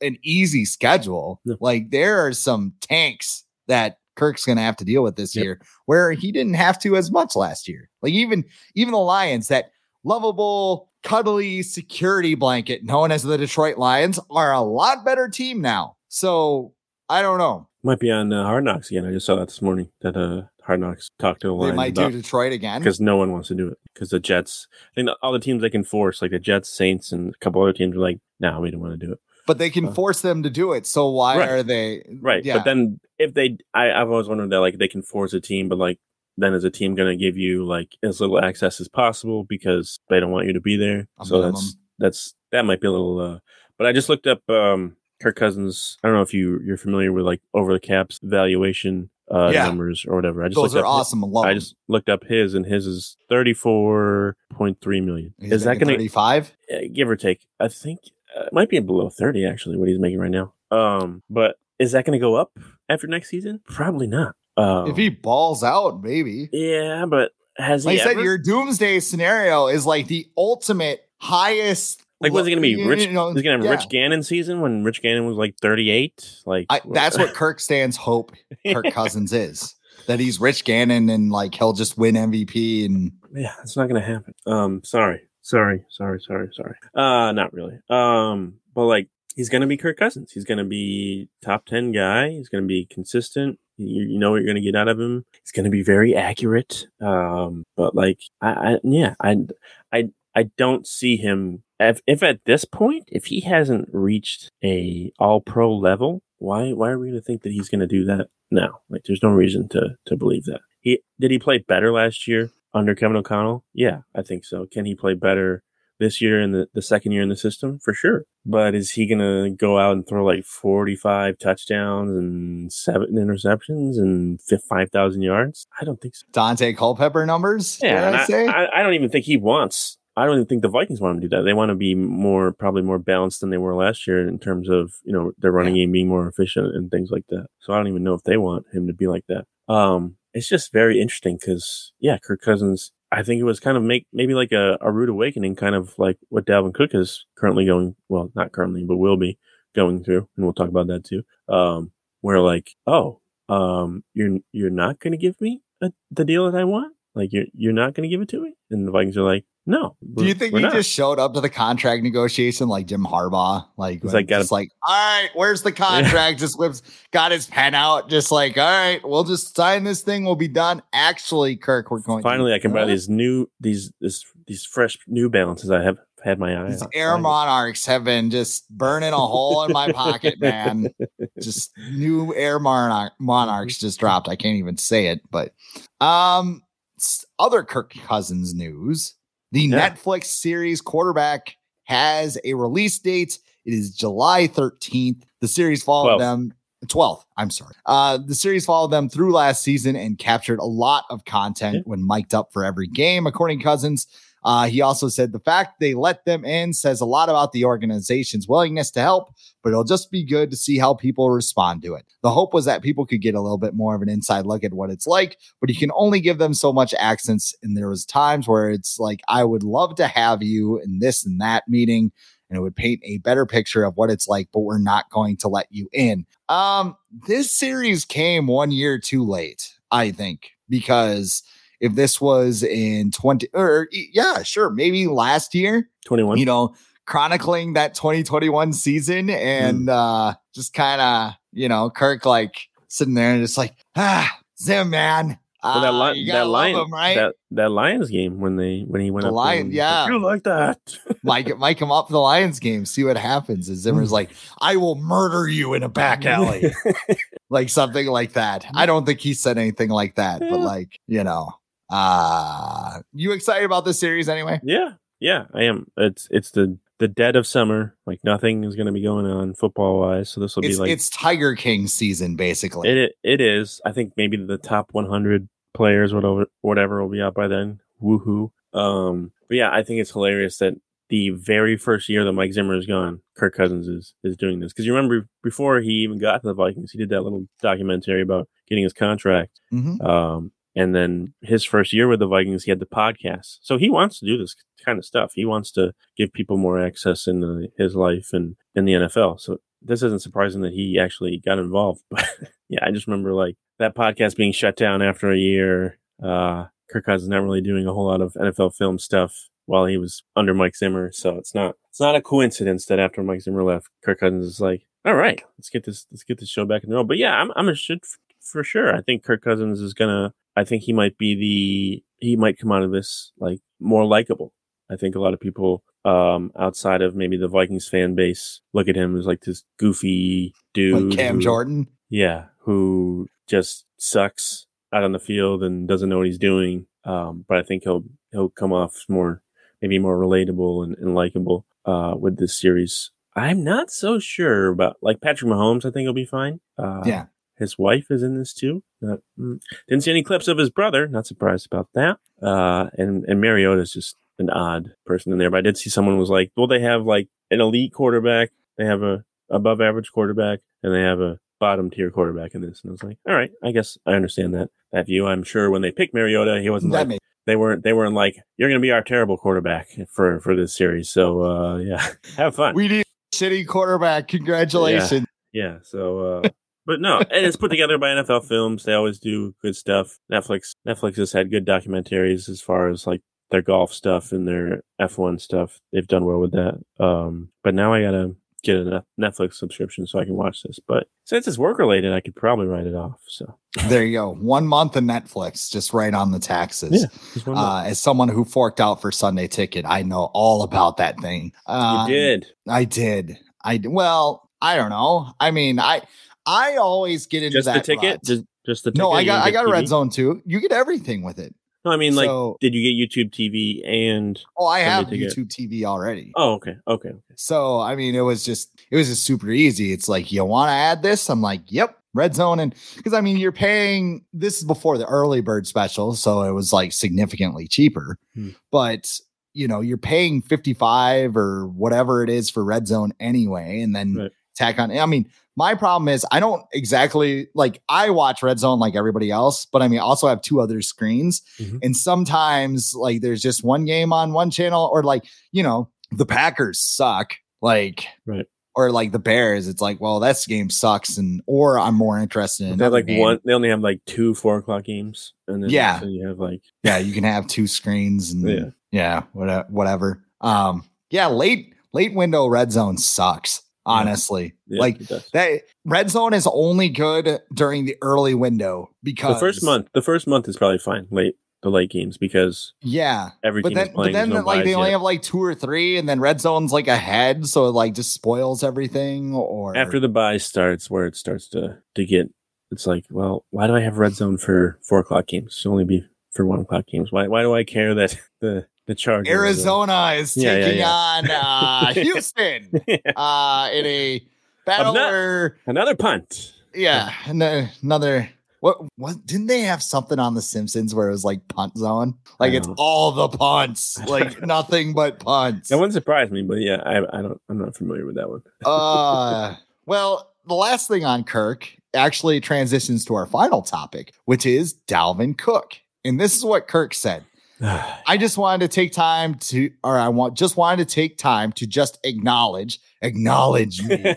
an easy schedule. No. Like there are some tanks that Kirk's going to have to deal with this Yep. year, where he didn't have to as much last year. Like even even the Lions, that lovable, cuddly security blanket known as the Detroit Lions, are a lot better team now. So I don't know. Might be on uh, Hard Knocks again. I just saw that this morning that uh, Hard Knocks talked to They line might do Detroit again. because no one wants to do it because the Jets. I think all the teams they can force, like the Jets, Saints, and a couple other teams, are like, "No, we don't want to do it." But they can Uh, force them to do it. So why Right. are they Right. Yeah. But then if they, I, I've always wondered that like they can force a team, but like then is a team going to give you like as little access as possible because they don't want you to be there? A so that's that's that might be a little. uh But I just looked up um Kirk Cousins. I don't know if you you're familiar with like over the caps valuation uh, Yeah. numbers or whatever. I just Those looked are his- awesome. I I just looked up his, and his is thirty four point three million. He's is that going to 35? uh, give or take? I think uh, it might be below thirty actually. What he's making right now. Um, but is that going to go up after next season? Probably not. Um, If he balls out, maybe. yeah, but has Like he I said, ever? your doomsday scenario is like the ultimate highest. Like, was it going to be you Rich? know, is going to have yeah. Rich Gannon season when Rich Gannon was like thirty eight? Like I, that's what Kirk stands hope Kirk Cousins is. That he's Rich Gannon and like he'll just win MVP and yeah, it's not going to happen. Um, sorry, sorry, sorry, sorry, sorry. Uh, not really. Um, but like he's going to be Kirk Cousins. He's going to be top ten guy. He's going to be consistent. You, you know what you're going to get out of him. He's going to be very accurate. Um, but like I, I yeah, I, I, I don't see him. If, if at this point, if he hasn't reached a All Pro level, why why are we going to think that he's going to do that now? Like, there's no reason to to believe that. He did he play better last year under Kevin O'Connell? Yeah, I think so. Can he play better this year in the, the second year in the system? For sure. But is he gonna go out and throw like forty five touchdowns and seven interceptions and five thousand yards? I don't think so. Daunte Culpepper numbers. Yeah, I I, say? I, I don't even think he wants. I don't even think the Vikings want him to do that. They want to be more, probably more balanced than they were last year in terms of you know their running game being more efficient and things like that. So I don't even know if they want him to be like that. Um, it's just very interesting because yeah, Kirk Cousins. I think it was kind of make maybe like a, a rude awakening, kind of like what Dalvin Cook is currently going. Well, not currently, but will be going through, and we'll talk about that too. Um, where like, oh, um, you're you're not going to give me a, the deal that I want. Like you're you're not going to give it to me, and the Vikings are like, no. Do you think he not." just showed up to the contract negotiation like Jim Harbaugh? Like, when like, just like, all right, where's the contract? just whips, got his pen out, just like, all right, we'll just sign this thing. We'll be done. Actually, Kirk, we're going. to- finally I can buy these new these this these fresh New Balances I have had my eye These on. Air Monarchs have been just burning a hole in my pocket, man. Just new Air Monarch Monarchs just dropped. I can't even say it, but um, other Kirk Cousins news: the Yeah. Netflix series Quarterback has a release date. It is July thirteenth. The series followed 12th. them. 12th. I'm sorry. Uh, the series followed them through last season and captured a lot of content Yeah. when mic'd up for every game, according to Cousins. Uh, he also said the fact they let them in says a lot about the organization's willingness to help, but it'll just be good to see how people respond to it. The hope was that people could get a little bit more of an inside look at what it's like, but you can only give them so much accents. And there was times where it's like, I would love to have you in this and that meeting, and it would paint a better picture of what it's like, but we're not going to let you in. Um, this series came one year too late, I think, because if this was in 20 or yeah, sure, maybe last year, twenty one. you know, chronicling that 2021 season and uh just kind of, you know, Kirk like sitting there and just like, ah, Zim, man. Well, that, uh, li- that lion, him, right? that that Lions game when they when he went The up, Lion- yeah. you like that. Mike, mic him up for the Lions game, see what happens. And Zimmer's like, I will murder you in a back alley. like something like that. I don't think he said anything like that, but like, you know, uh you excited about this series anyway? yeah, yeah, I am. It's it's the the dead of summer. Like nothing is going to be going on football wise. So this will be like it's Tiger King season, basically. It it is. I think maybe the top 100 players, whatever, whatever, will be out by then. Woohoo! Um, but yeah, I think it's hilarious that the very first year that Mike Zimmer is gone, Kirk Cousins is is doing this. Because you remember before he even got to the Vikings, he did that little documentary about getting his contract. Mhm. Um, and then his first year with the Vikings, he had the podcast. So he wants to do this kind of stuff. He wants to give people more access in the, his life and in the NFL. So this isn't surprising that he actually got involved. But yeah, I just remember like that podcast being shut down after a year. Uh, Kirk Cousins not really doing a whole lot of NFL film stuff while he was under Mike Zimmer. So it's not it's not a coincidence that after Mike Zimmer left, Kirk Cousins is like, all right, let's get this let's get this show back in the row. But yeah, I'm I'm f- for sure. I think Kirk Cousins is gonna. I think he might be the he might come out of this like more likable. I think a lot of people um outside of maybe the Vikings fan base look at him as like this goofy dude. Like Cam who- Jordan. yeah, who just sucks out on the field and doesn't know what he's doing. Um, but I think he'll he'll come off more maybe more relatable and, and likable uh, with this series. I'm not so sure about like Patrick Mahomes. I think he'll be fine. Uh, Yeah. His wife is in this too. Mm, didn't see any clips of his brother. Not surprised about that. Uh, and and Mariota is just an odd person in there. But I did see someone was like, well, they have like an elite quarterback, they have a above average quarterback, and they have a bottom tier quarterback in this. And I was like, all right, I guess I understand that that view. I'm sure when they picked Mariota, he wasn't That like makes- they weren't they weren't like you're going to be our terrible quarterback for for this series. So uh, yeah, have fun. we need a shitty quarterback. Congratulations. Yeah. So, uh, but no, and it's put together by NFL Films. They always do good stuff. Netflix, Netflix has had good documentaries as far as like their golf stuff and their F1 stuff. They've done well with that. Um, but now I gotta get a Netflix subscription so I can watch this. But since it's work related, I could probably write it off. So There you go. One month of Netflix, just right on the taxes. Yeah. Uh, as someone who forked out for Sunday ticket, I know all about that thing. Um, you did. I did. I well, I don't know. I mean, I I always get into that. Just the ticket? Just, just the ticket? no, I got I got a red zone too. You get everything with it. No, I mean, like, did you get YouTube TV and? Oh, I have. YouTube TV already. Oh, okay, okay, okay. So I mean, it was just it was just super easy. It's like you want to add this. I'm like, yep, red zone, and because I mean, you're paying. This is before the early bird special, so it was like significantly cheaper. Hmm. But you know, you're paying 55 or whatever it is for red zone anyway, and then Right. tack on. I mean, my problem is I don't exactly like I watch red zone like everybody else, but I mean, I also have two other screens, Mhm. and sometimes like there's just one game on one channel, or like you know, the Packers suck, like Right. or like the Bears. It's like, well, that game sucks, and or I'm more interested in They like game. one. They only have like two four o'clock games, and then Yeah. so you have like Yeah, you can have two screens and Yeah. yeah, whatever. whatever. Um, yeah, late late window red zone sucks. Honestly, yeah, like that red zone is only good during the early window because the first month. The first month is probably fine. Late the late games because Yeah, every but then but then no like they buys only have like two or three, and then red zone's like ahead, so it like just spoils everything. Or after the buy starts, where it starts to to get. It's like, well, why do I have red zone for four o'clock games? It should only be for one o'clock games. Why? Why do I care that the the Chargers Arizona is Yeah, taking yeah. on uh, Houston uh, in a battle not- where Another punt. yeah, another. What what didn't they have something on the Simpsons where it was like punt zone? Like it's all the punts, like nothing but punts. That wouldn't surprise me, but yeah, I I don't I'm not familiar with that one. uh well, the last thing on Kirk actually transitions to our final topic, which is Dalvin Cook. And this is what Kirk said. I just wanted to take time to, or I want just wanted to take time to just acknowledge, acknowledge me.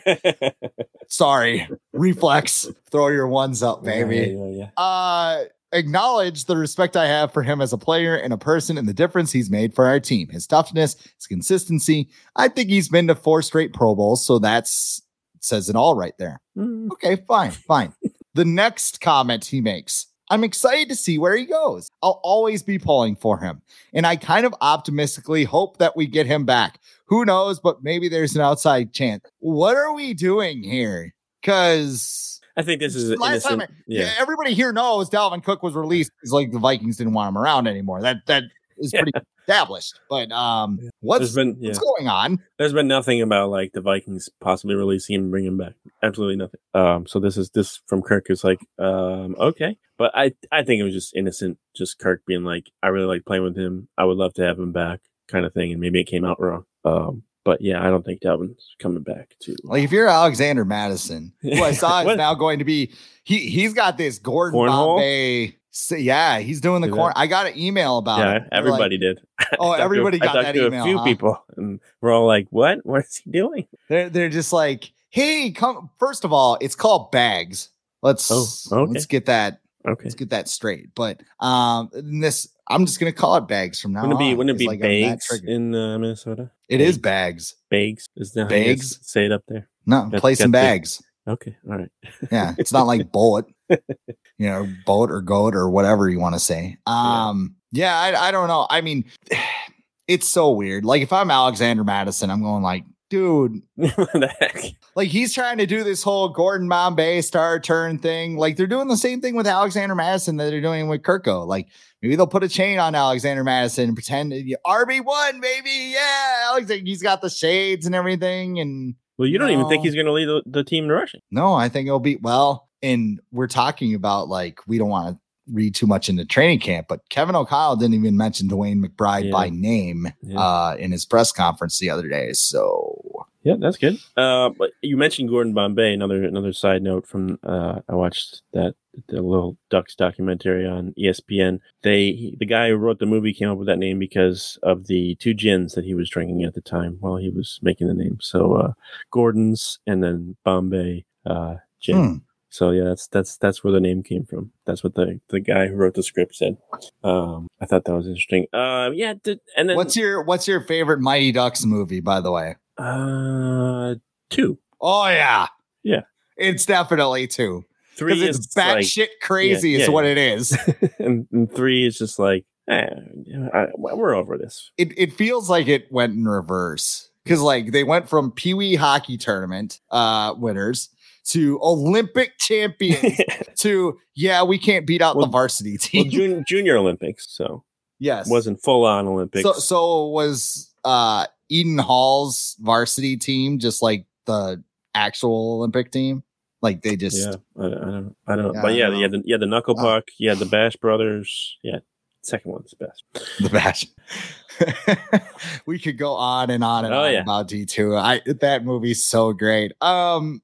Sorry, reflex. Throw your ones up, baby. Yeah, yeah, Uh, acknowledge the respect I have for him as a player and a person and the difference he's made for our team. His toughness, his consistency. I think he's been to four straight Pro Bowls, so that's says it all right there. Mm. Okay, fine, fine. the next comment he makes. I'm excited to see where he goes. I'll always be pulling for him. And I kind of optimistically hope that we get him back. Who knows, but maybe there's an outside chance. What are we doing here? Because I think this is last time, innocent. yeah. everybody here knows Dalvin Cook was released because like the Vikings didn't want him around anymore. That that is Yeah. pretty established. But um, what's been yeah. what's going on? There's been nothing about like the Vikings possibly releasing him and bringing him back. Absolutely nothing. Um, so this is this from Kirk is like, um, okay, but I I think it was just innocent, just Kirk being like, I really like playing with him. I would love to have him back, kind of thing, and maybe it came out wrong. Um, but yeah, I don't think Dalvin's coming back to. Like if you're Alexander Mattison, who I saw is now going to be he he's got this Gordon Cornhole? Bombay. S- Yeah, he's doing the See corn. I got an email about yeah, it. Everybody did. oh, I talked to a- everybody I got talked that to email. A few huh? people, and we're all like, "What? What is he doing?" They're they're just like, hey, come. First of all, it's called bags. Let's Oh, okay. let's get that Okay, let's get that straight. But um, this I'm just gonna call it bags from now wouldn't it be on. wouldn't it be like Bags in uh, Minnesota? It is bags. Bags is that Bags? Say it up there. No, and that's it. bags. Okay, all right. Yeah, it's not like bullet, you know, boat or goat or whatever you want to say. Um, yeah, I, I don't know. I mean, it's so weird. Like if I'm Alexander Mattison, I'm going like, dude, what the heck? like he's trying to do this whole Gordon Bombay star turn thing. Like they're doing the same thing with Alexander Mattison that they're doing with Kirko. Like maybe they'll put a chain on Alexander Mattison and pretend RB one, baby. Yeah, Alexander, he's got the shades and everything. And Well, you don't even think he's going to lead the, the team in rushing. no, I think it'll be well. And we're talking about like we don't want to read too much into training camp, but Kevin O'Connell didn't even mention DeWayne McBride Yeah. by name Yeah. uh, in his press conference the other day. So Yeah, that's good. Uh, but you mentioned Gordon Bombay. Another another side note from uh, I watched that the little Ducks documentary on ESPN. They the guy who wrote the movie came up with that name because of the two gins that he was drinking at the time while he was making the name. So uh, Gordon's and then Bombay uh, gin. Hmm. So yeah, that's that's that's where the name came from. That's what the the guy who wrote the script said. Um, I thought that was interesting. Uh, yeah, did, and then what's your what's your favorite Mighty Ducks movie, by the way? uh two Oh yeah. Yeah. It's definitely two. three is it's like- batshit crazy yeah, is yeah, what yeah. it is. and, and three is just like, eh, I, we're over this. it, it feels like it went in reverse because like they went from Pee Wee hockey tournament uh winners to Olympic champions to yeah we can't beat out Well- the varsity well, team. jun- junior Olympics, so yes, wasn't full on Olympics. so so was uh Eden Hall's varsity team just like the actual Olympic team? Like they just yeah, I, I don't, I don't. Yeah, but yeah, you the, had the knuckle puck, had the Bash Brothers. Yeah, second one's the best. the bash. we could go on and on and Oh, on yeah. about D2. I that movie's so great. Um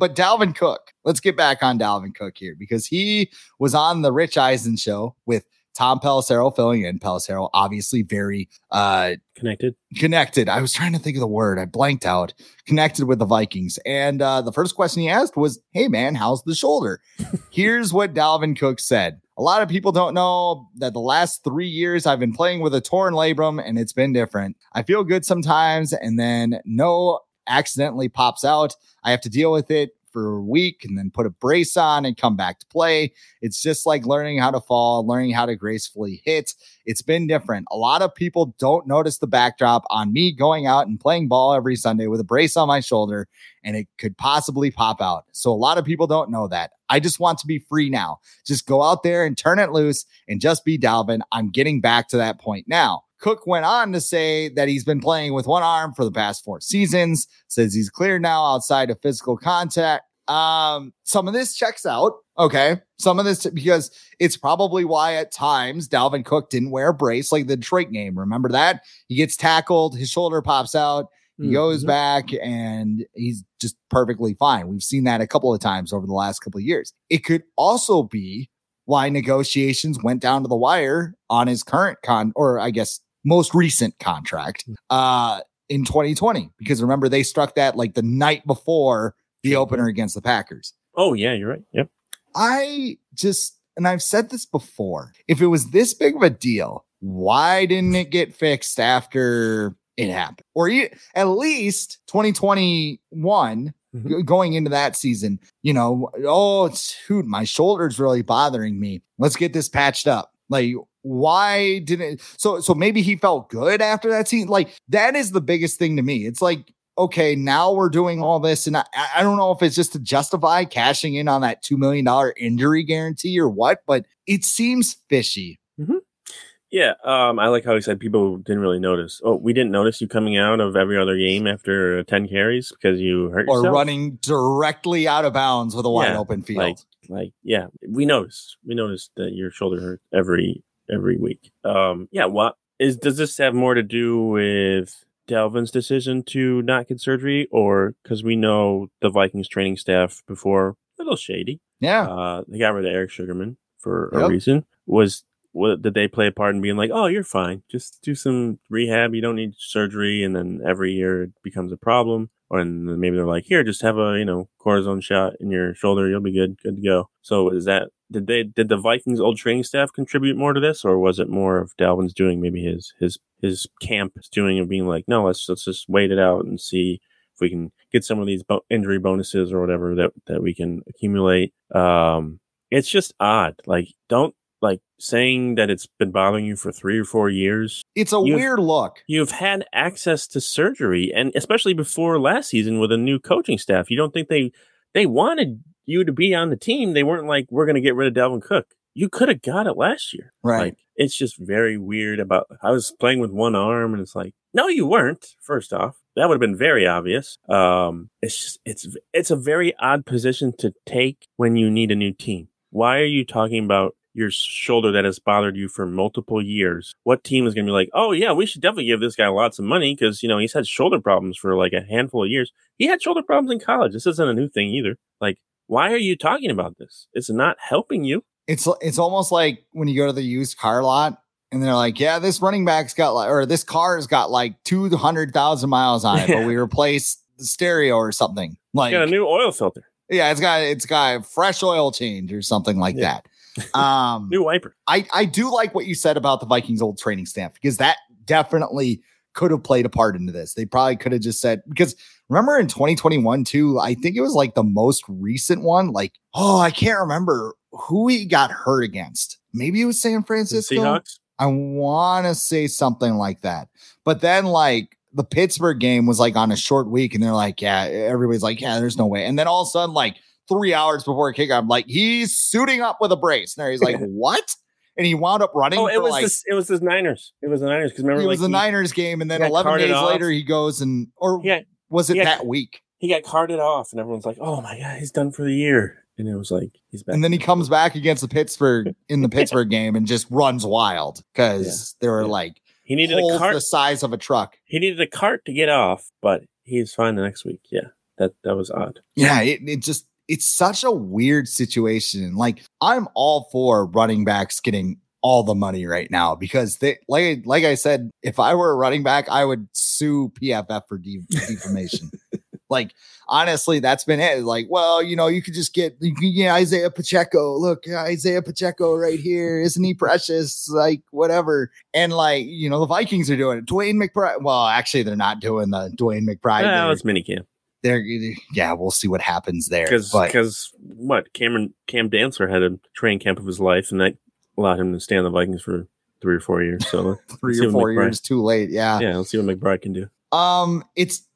but Dalvin Cook, let's get back on Dalvin Cook here because he was on the Rich Eisen show with Tom Pelissero filling in. Pelissero, obviously very uh Connected. connected. I was trying to think of the word. I blanked out. Connected with the Vikings. And uh, the first question he asked was, Hey, man, how's the shoulder? Here's what Dalvin Cook said. A lot of people don't know that the last three years I've been playing with a torn labrum and it's been different. I feel good sometimes and then no accidentally pops out. I have to deal with it for a week and then put a brace on and come back to play. It's just like learning how to fall, learning how to gracefully hit. It's been different. A lot of people don't notice the backdrop on me going out and playing ball every Sunday with a brace on my shoulder, and it could possibly pop out. So a lot of people don't know that. I just want to be free now. Just go out there and turn it loose and just be Dalvin. I'm getting back to that point now. Cook went on to say that he's been playing with one arm for the past four seasons, says he's clear now outside of physical contact. Um, some of this checks out. Okay. Some of this because it's probably why at times Dalvin Cook didn't wear a brace like the Detroit game. Remember that? He gets tackled, his shoulder pops out, he goes Mhm. back, and he's just perfectly fine. We've seen that a couple of times over the last couple of years. It could also be why negotiations went down to the wire on his current con or I guess most recent contract uh in 2020 because remember they struck that like the night before the opener against the Packers. Oh yeah, you're right. Yep. I just and I've said this before. If it was this big of a deal, why didn't it get fixed after it happened? Or e- at least 2021 Mhm. going into that season, you know, oh, it's shoot, my shoulder's really bothering me. Let's get this patched up. Like, why didn't so so maybe he felt good after that scene Like, that is the biggest thing to me. It's like, okay, now we're doing all this, and I, I don't know if it's just to justify cashing in on that two million dollar injury guarantee or what, but it seems fishy. Yeah. Um, I like how he said people didn't really notice. Oh, we didn't notice you coming out of every other game after ten carries because you hurt Or yourself. running directly out of bounds with a wide Yeah, open field. like like yeah we noticed we noticed that your shoulder hurt every every week. Um yeah what is does this have more to do with dalvin's decision to not get surgery or because we know the vikings training staff before a little shady. Yeah. uh they got rid of eric sugarman for a reason. Was what did they play a part in being like oh you're fine. Just do some rehab. You don't need surgery. And then every year it becomes a problem or and maybe they're like here just have a you know cortisone shot in your shoulder. You'll be good good to go. So is that did they did the vikings old training staff contribute more to this or was it more of dalvin's doing maybe his his his camp is doing of being like no let's let's just wait it out and see if we can get some of these bo- injury bonuses or whatever that that we can accumulate. Um it's just odd. Like don't like saying that it's been bothering you for three or four years It's a weird look. you've had access to surgery and especially before last season with a new coaching staff you don't think they they wanted you to be on the team they weren't like we're going to get rid of Dalvin Cook you could have got it last year Right. like it's just very weird about I was playing with one arm and it's like No, you weren't. First off, that would have been very obvious. Um, it's just it's it's a very odd position to take when you need a new team. Why are you talking about your shoulder that has bothered you for multiple years? What team is going to be like, oh yeah, we should definitely give this guy lots of money because you know he's had shoulder problems for like a handful of years. He had shoulder problems in college. This isn't a new thing either. Like, why are you talking about this? It's not helping you. It's it's almost like when you go to the used car lot and they're like, yeah, this running back's got like, or this car's got like 200,000 miles on it, but we replaced the stereo or something. Like, got a new oil filter. Yeah, it's got, it's got a fresh oil change or something like yeah. that. Um, new wiper. I, I do like what you said about the Vikings old training staff because that definitely could have played a part into this. They probably could have just said, because remember in 2021 too, I think it was like the most recent one. Like, oh, I can't remember who he got hurt against. Maybe it was San Francisco. The Seahawks. I want to say something like that. But then, like, the Pittsburgh game was like on a short week, and they're like, yeah, everybody's like, yeah, there's no way. And then all of a sudden, like, three hours before kickoff, I'm like, he's suiting up with a brace. And there he's like, what? And he wound up running. Oh, it was like, this, it was the Niners. It was the Niners because remember, it like, was the he, Niners game, and then 11 days off. later he goes and or was it got, that week? He got carted off, and everyone's like, "Oh my god, he's done for the year." And it was like he's back. And then he comes back against the Pittsburgh in the Pittsburgh game and just runs wild because yeah. they were yeah. like he needed a cart the size of a truck. He needed a cart to get off, but he's fine the next week. Yeah, that that was odd. Yeah, it, it just it's such a weird situation. Like I'm all for running backs getting all the money right now because they like like I said, if I were a running back, I would sue PFF for de- defamation. like honestly, that's been it. Like, well, you know, you could just get you can, yeah, Isaiah Pacheco. Look, Isaiah Pacheco right here. Isn't he precious? Like, whatever. And like, you know, the Vikings are doing it. DeWayne McBride. Well, actually, they're not doing the DeWayne McBride. No, it's minicamp. They're yeah, we'll see what happens there. Because because what Cameron Cam Dantzler had a training camp of his life, and that allowed him to stay on the Vikings for three or four years. So three or four McBride, years too late. Yeah. Yeah. Let's see what McBride can do. Um, it's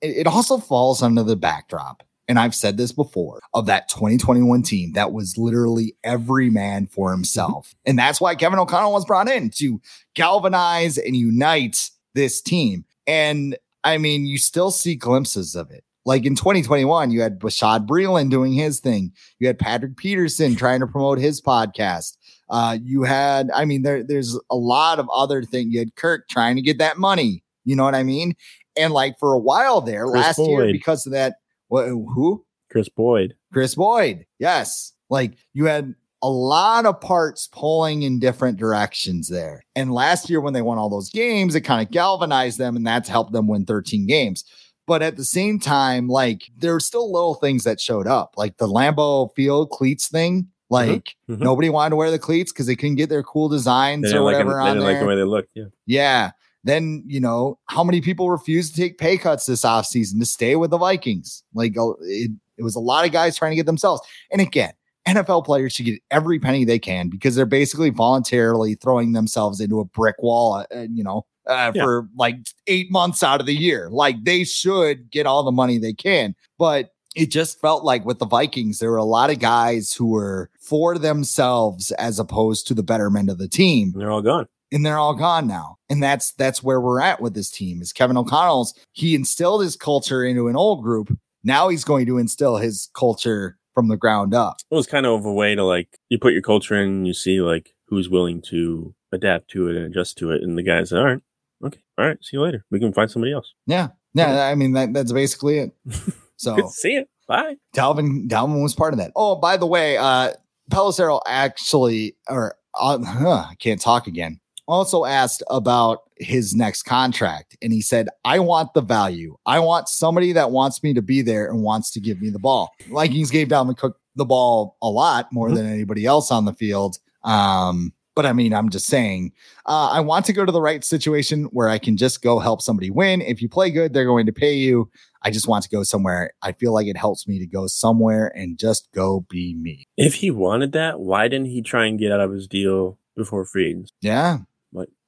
it also falls under the backdrop. And I've said this before of that 2021 team that was literally every man for himself. Mm-hmm. And that's why Kevin O'Connell was brought in to galvanize and unite this team. And I mean, you still see glimpses of it. Like in 2021, you had Bashaud Breeland doing his thing. You had Patrick Peterson trying to promote his podcast. Uh, you had, I mean, there, there's a lot of other things. You had Kirk trying to get that money. You know what I mean? And like for a while there, Kris last Boyd. year, because of that, what, who? Kris Boyd. Kris Boyd. Yes. Like you had a lot of parts pulling in different directions there. And last year, when they won all those games, it kind of galvanized them and that's helped them win 13 games. But at the same time, like there were still little things that showed up, like the Lambeau Field cleats thing. Mm-hmm. Like mm-hmm. nobody wanted to wear the cleats because they couldn't get their cool designs or whatever like on there. Like the way they looked. Yeah. Yeah. Then, you know, how many people refused to take pay cuts this offseason to stay with the Vikings? Like uh, it, it was a lot of guys trying to get themselves. And again, NFL players should get every penny they can because they're basically voluntarily throwing themselves into a brick wall, uh, you know, uh, yeah. for like eight months out of the year. Like they should get all the money they can. But it just felt like with the Vikings, there were a lot of guys who were for themselves as opposed to the betterment of the team. They're all gone. And they're all gone now. And that's that's where we're at with this team. Is Kevin O'Connell's he instilled his culture into an old group. Now he's going to instill his culture from the ground up. It was kind of a way to like you put your culture in you see like who's willing to adapt to it and adjust to it. And the guys that aren't, okay, all right, see you later. We can find somebody else. Yeah. Yeah. I mean that that's basically it. So see it. Bye. Dalvin Dalvin was part of that. Oh, by the way, uh Pelissero actually or uh, huh, I can't talk again. Also asked about his next contract and he said, I want the value. I want somebody that wants me to be there and wants to give me the ball. Vikings gave Dalvin Cook the ball a lot more mm-hmm. than anybody else on the field. Um, but I mean, I'm just saying, uh, I want to go to the right situation where I can just go help somebody win. If you play good, they're going to pay you. I just want to go somewhere. I feel like it helps me to go somewhere and just go be me. If he wanted that, why didn't he try and get out of his deal before free agency? Yeah.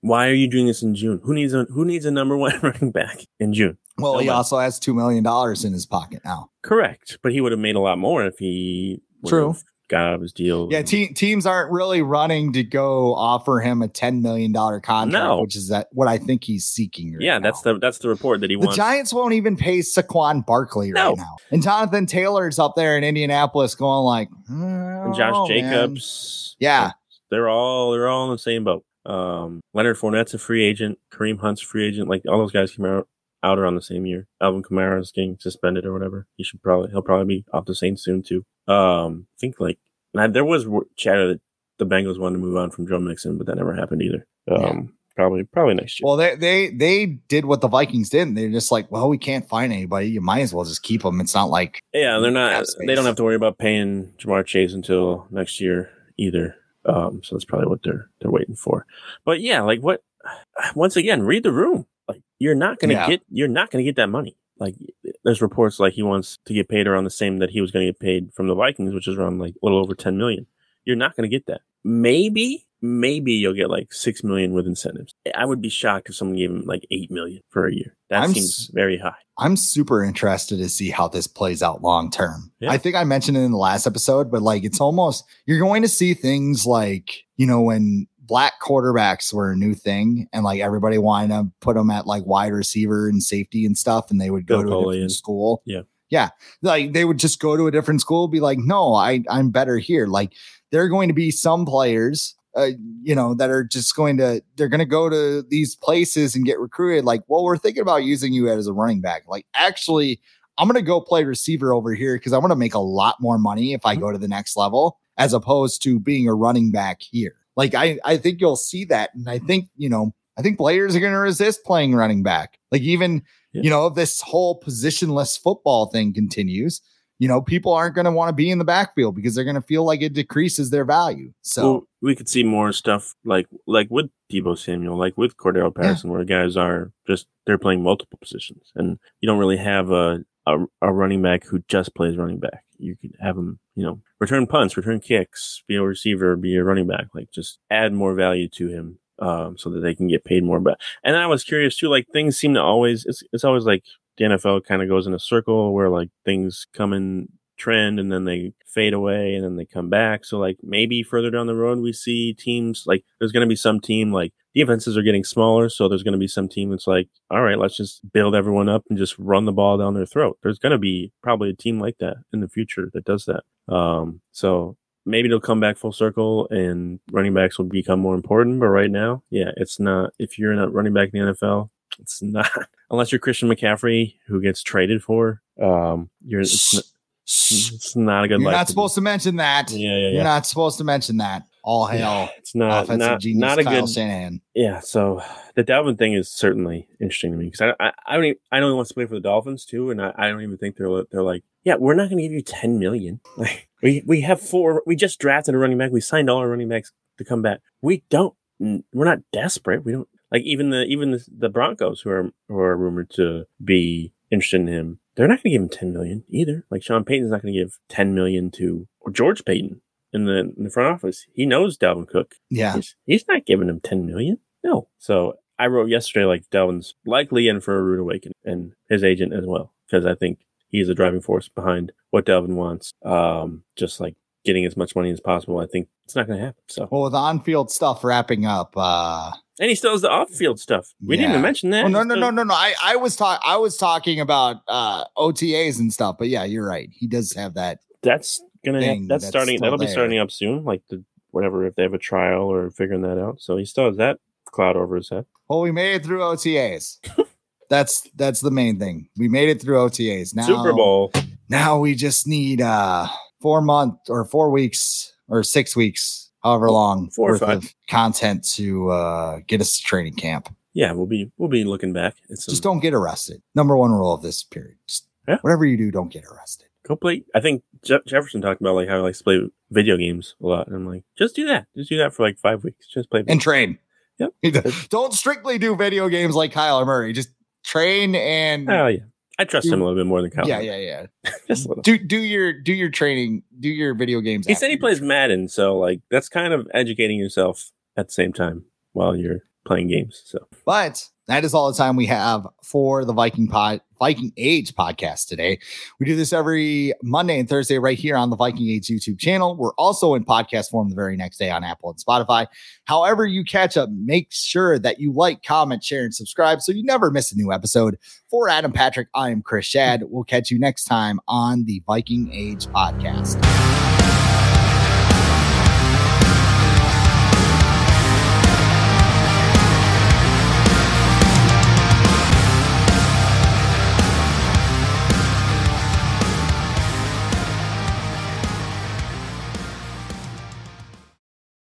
Why are you doing this in June? Who needs a who needs a number one running back in June? Well, Nobody. he also has two million dollars in his pocket now. Correct, but he would have made a lot more if he true got out of his deal. Yeah, te- teams aren't really running to go offer him a ten million dollar contract, No. which is that what I think he's seeking. Right yeah, now. that's the that's the report that he The wants. The Giants won't even pay Saquon Barkley No. right now, and Jonathan Taylor's up there in Indianapolis going like, and Josh "Oh, man." Jacobs. Yeah. they're all they're all in the same boat. Um, Leonard Fournette's a free agent. Kareem Hunt's a free agent. Like all those guys came out out around the same year. Alvin Kamara's getting suspended or whatever. He should probably he'll probably be off the Saints soon too. Um, I think like and I- there was chatter that the Bengals wanted to move on from Joe Mixon, but that never happened either. Um, probably probably next year. Well, they they they did what the Vikings did. They're just like, well, we can't find anybody. You might as well just keep them. It's not like Yeah, they're not. They don't have to worry about paying Ja'Marr Chase until next year either. Um, so that's probably what they're they're waiting for. But yeah, like what? Once again, read the room. Like you're not gonna Yeah. get you're not gonna get that money. Like there's reports like he wants to get paid around the same that he was gonna get paid from the Vikings, which is around like a little over ten million. You're not gonna get that. Maybe maybe you'll get like six million with incentives. I would be shocked if someone gave him like eight million for a year. That I'm seems very high. I'm super interested to see how this plays out long term. Yeah. I think I mentioned it in the last episode, but like it's almost you're going to see things like, you know, when black quarterbacks were a new thing and like everybody wanted to put them at like wide receiver and safety and stuff, and they would go Bill to a different and- school. Yeah. Yeah. Like they would just go to a different school, be like, no, I, I'm better here. Like there are going to be some players uh, you know, that are just going to, they're going to go to these places and get recruited. Like, well, we're thinking about using you as a running back. Like, actually, I'm going to go play receiver over here because I want to make a lot more money if I go to the next level as opposed to being a running back here. Like, I, I think you'll see that. And I think, you know, I think players are going to resist playing running back. Like, even, Yeah. you know, if this whole positionless football thing continues, you know, people aren't going to want to be in the backfield because they're going to feel like it decreases their value. So, well, we could see more stuff like like with Deebo Samuel, like with Cordarrelle Patterson, where guys are just they're playing multiple positions, and you don't really have a, a a running back who just plays running back. You could have him, you know, return punts, return kicks, be a receiver, be a running back. Like just add more value to him, um, so that they can get paid more. But and I was curious too, like things seem to always it's it's always like the NFL kind of goes in a circle where like things come in trend and then they fade away and then they come back. So like maybe further down the road we see teams like there's going to be some team like defenses are getting smaller, so there's going to be some team that's like, all right, let's just build everyone up and just run the ball down their throat. There's going to be probably a team like that in the future that does that. Um, so maybe it'll come back full circle and running backs will become more important. But right now, yeah, it's not. If you're not running back in the NFL, it's not unless you're Christian McCaffrey who gets traded for. Um, you're it's, not- it's not a good. You're not to supposed to mention that. be. Yeah, yeah, You're not supposed to mention that. All hail It's not offensive not, genius not a Kyle good. Shanahan. Yeah, so the Dalvin thing is certainly interesting to me because I, I I don't even, I know he wants to play for the Dolphins too, and I, I don't even think they're they're like yeah we're not going to give you ten million. Like we we have four we just drafted a running back we signed all our running backs to come back. We don't we're not desperate. We don't like even the even the, the Broncos who are who are rumored to be interested in him. They're not going to give him ten million either. Like Sean Payton's not going to give ten million to or George Paton in the in the front office. He knows Dalvin Cook. Yeah. He's, he's not giving him 10 million. No. So I wrote yesterday, like Dalvin's likely in for a rude awakening and his agent as well, because I think he's the driving force behind what Delvin wants. Um, just like getting as much money as possible. I think it's not going to happen. So, Well, with on-field stuff wrapping up, uh and he still has the off field stuff. We didn't even mention that. Oh, no, no, no, no, no. I, I was talking I was talking about uh OTAs and stuff, but yeah, you're right. He does have that. That's going to, Thing that's, that's starting, that'll be starting up soon. Like the, whatever, if they have a trial or figuring that out. So he still has that cloud over his head. Well, we made it through OTAs. that's that's the main thing. We made it through OTAs. Now Super Bowl. Now we just need uh four month or four weeks or six weeks, however long Four or worth of content to uh get us to training camp. Yeah, we'll be, we'll be looking back. It's Just don't get arrested. Number one rule of this period. Just Yeah. whatever you do, don't get arrested. go play. I think Je- Jefferson talked about like how he likes to play video games a lot, and I'm like, just do that. Just do that for like five weeks. Just play. And train. Yep. don't strictly do video games like Kyler Murray. Just train and oh yeah, I trust him a little bit more than Kyler. yeah, yeah, yeah. just. Do do your do your training, do your video games. He said he plays. Madden, so like that's kind of educating yourself at the same time while you're playing games. So But that is all the time we have for the Viking Pod Viking Age podcast today. We do this every Monday and Thursday right here on the Viking Age YouTube channel. We're also in podcast form the very next day on Apple and Spotify. However, you catch up, make sure that you like, comment, share, and subscribe so you never miss a new episode. For Adam Patrick, I am Chris Schad. We'll catch you next time on the Viking Age podcast.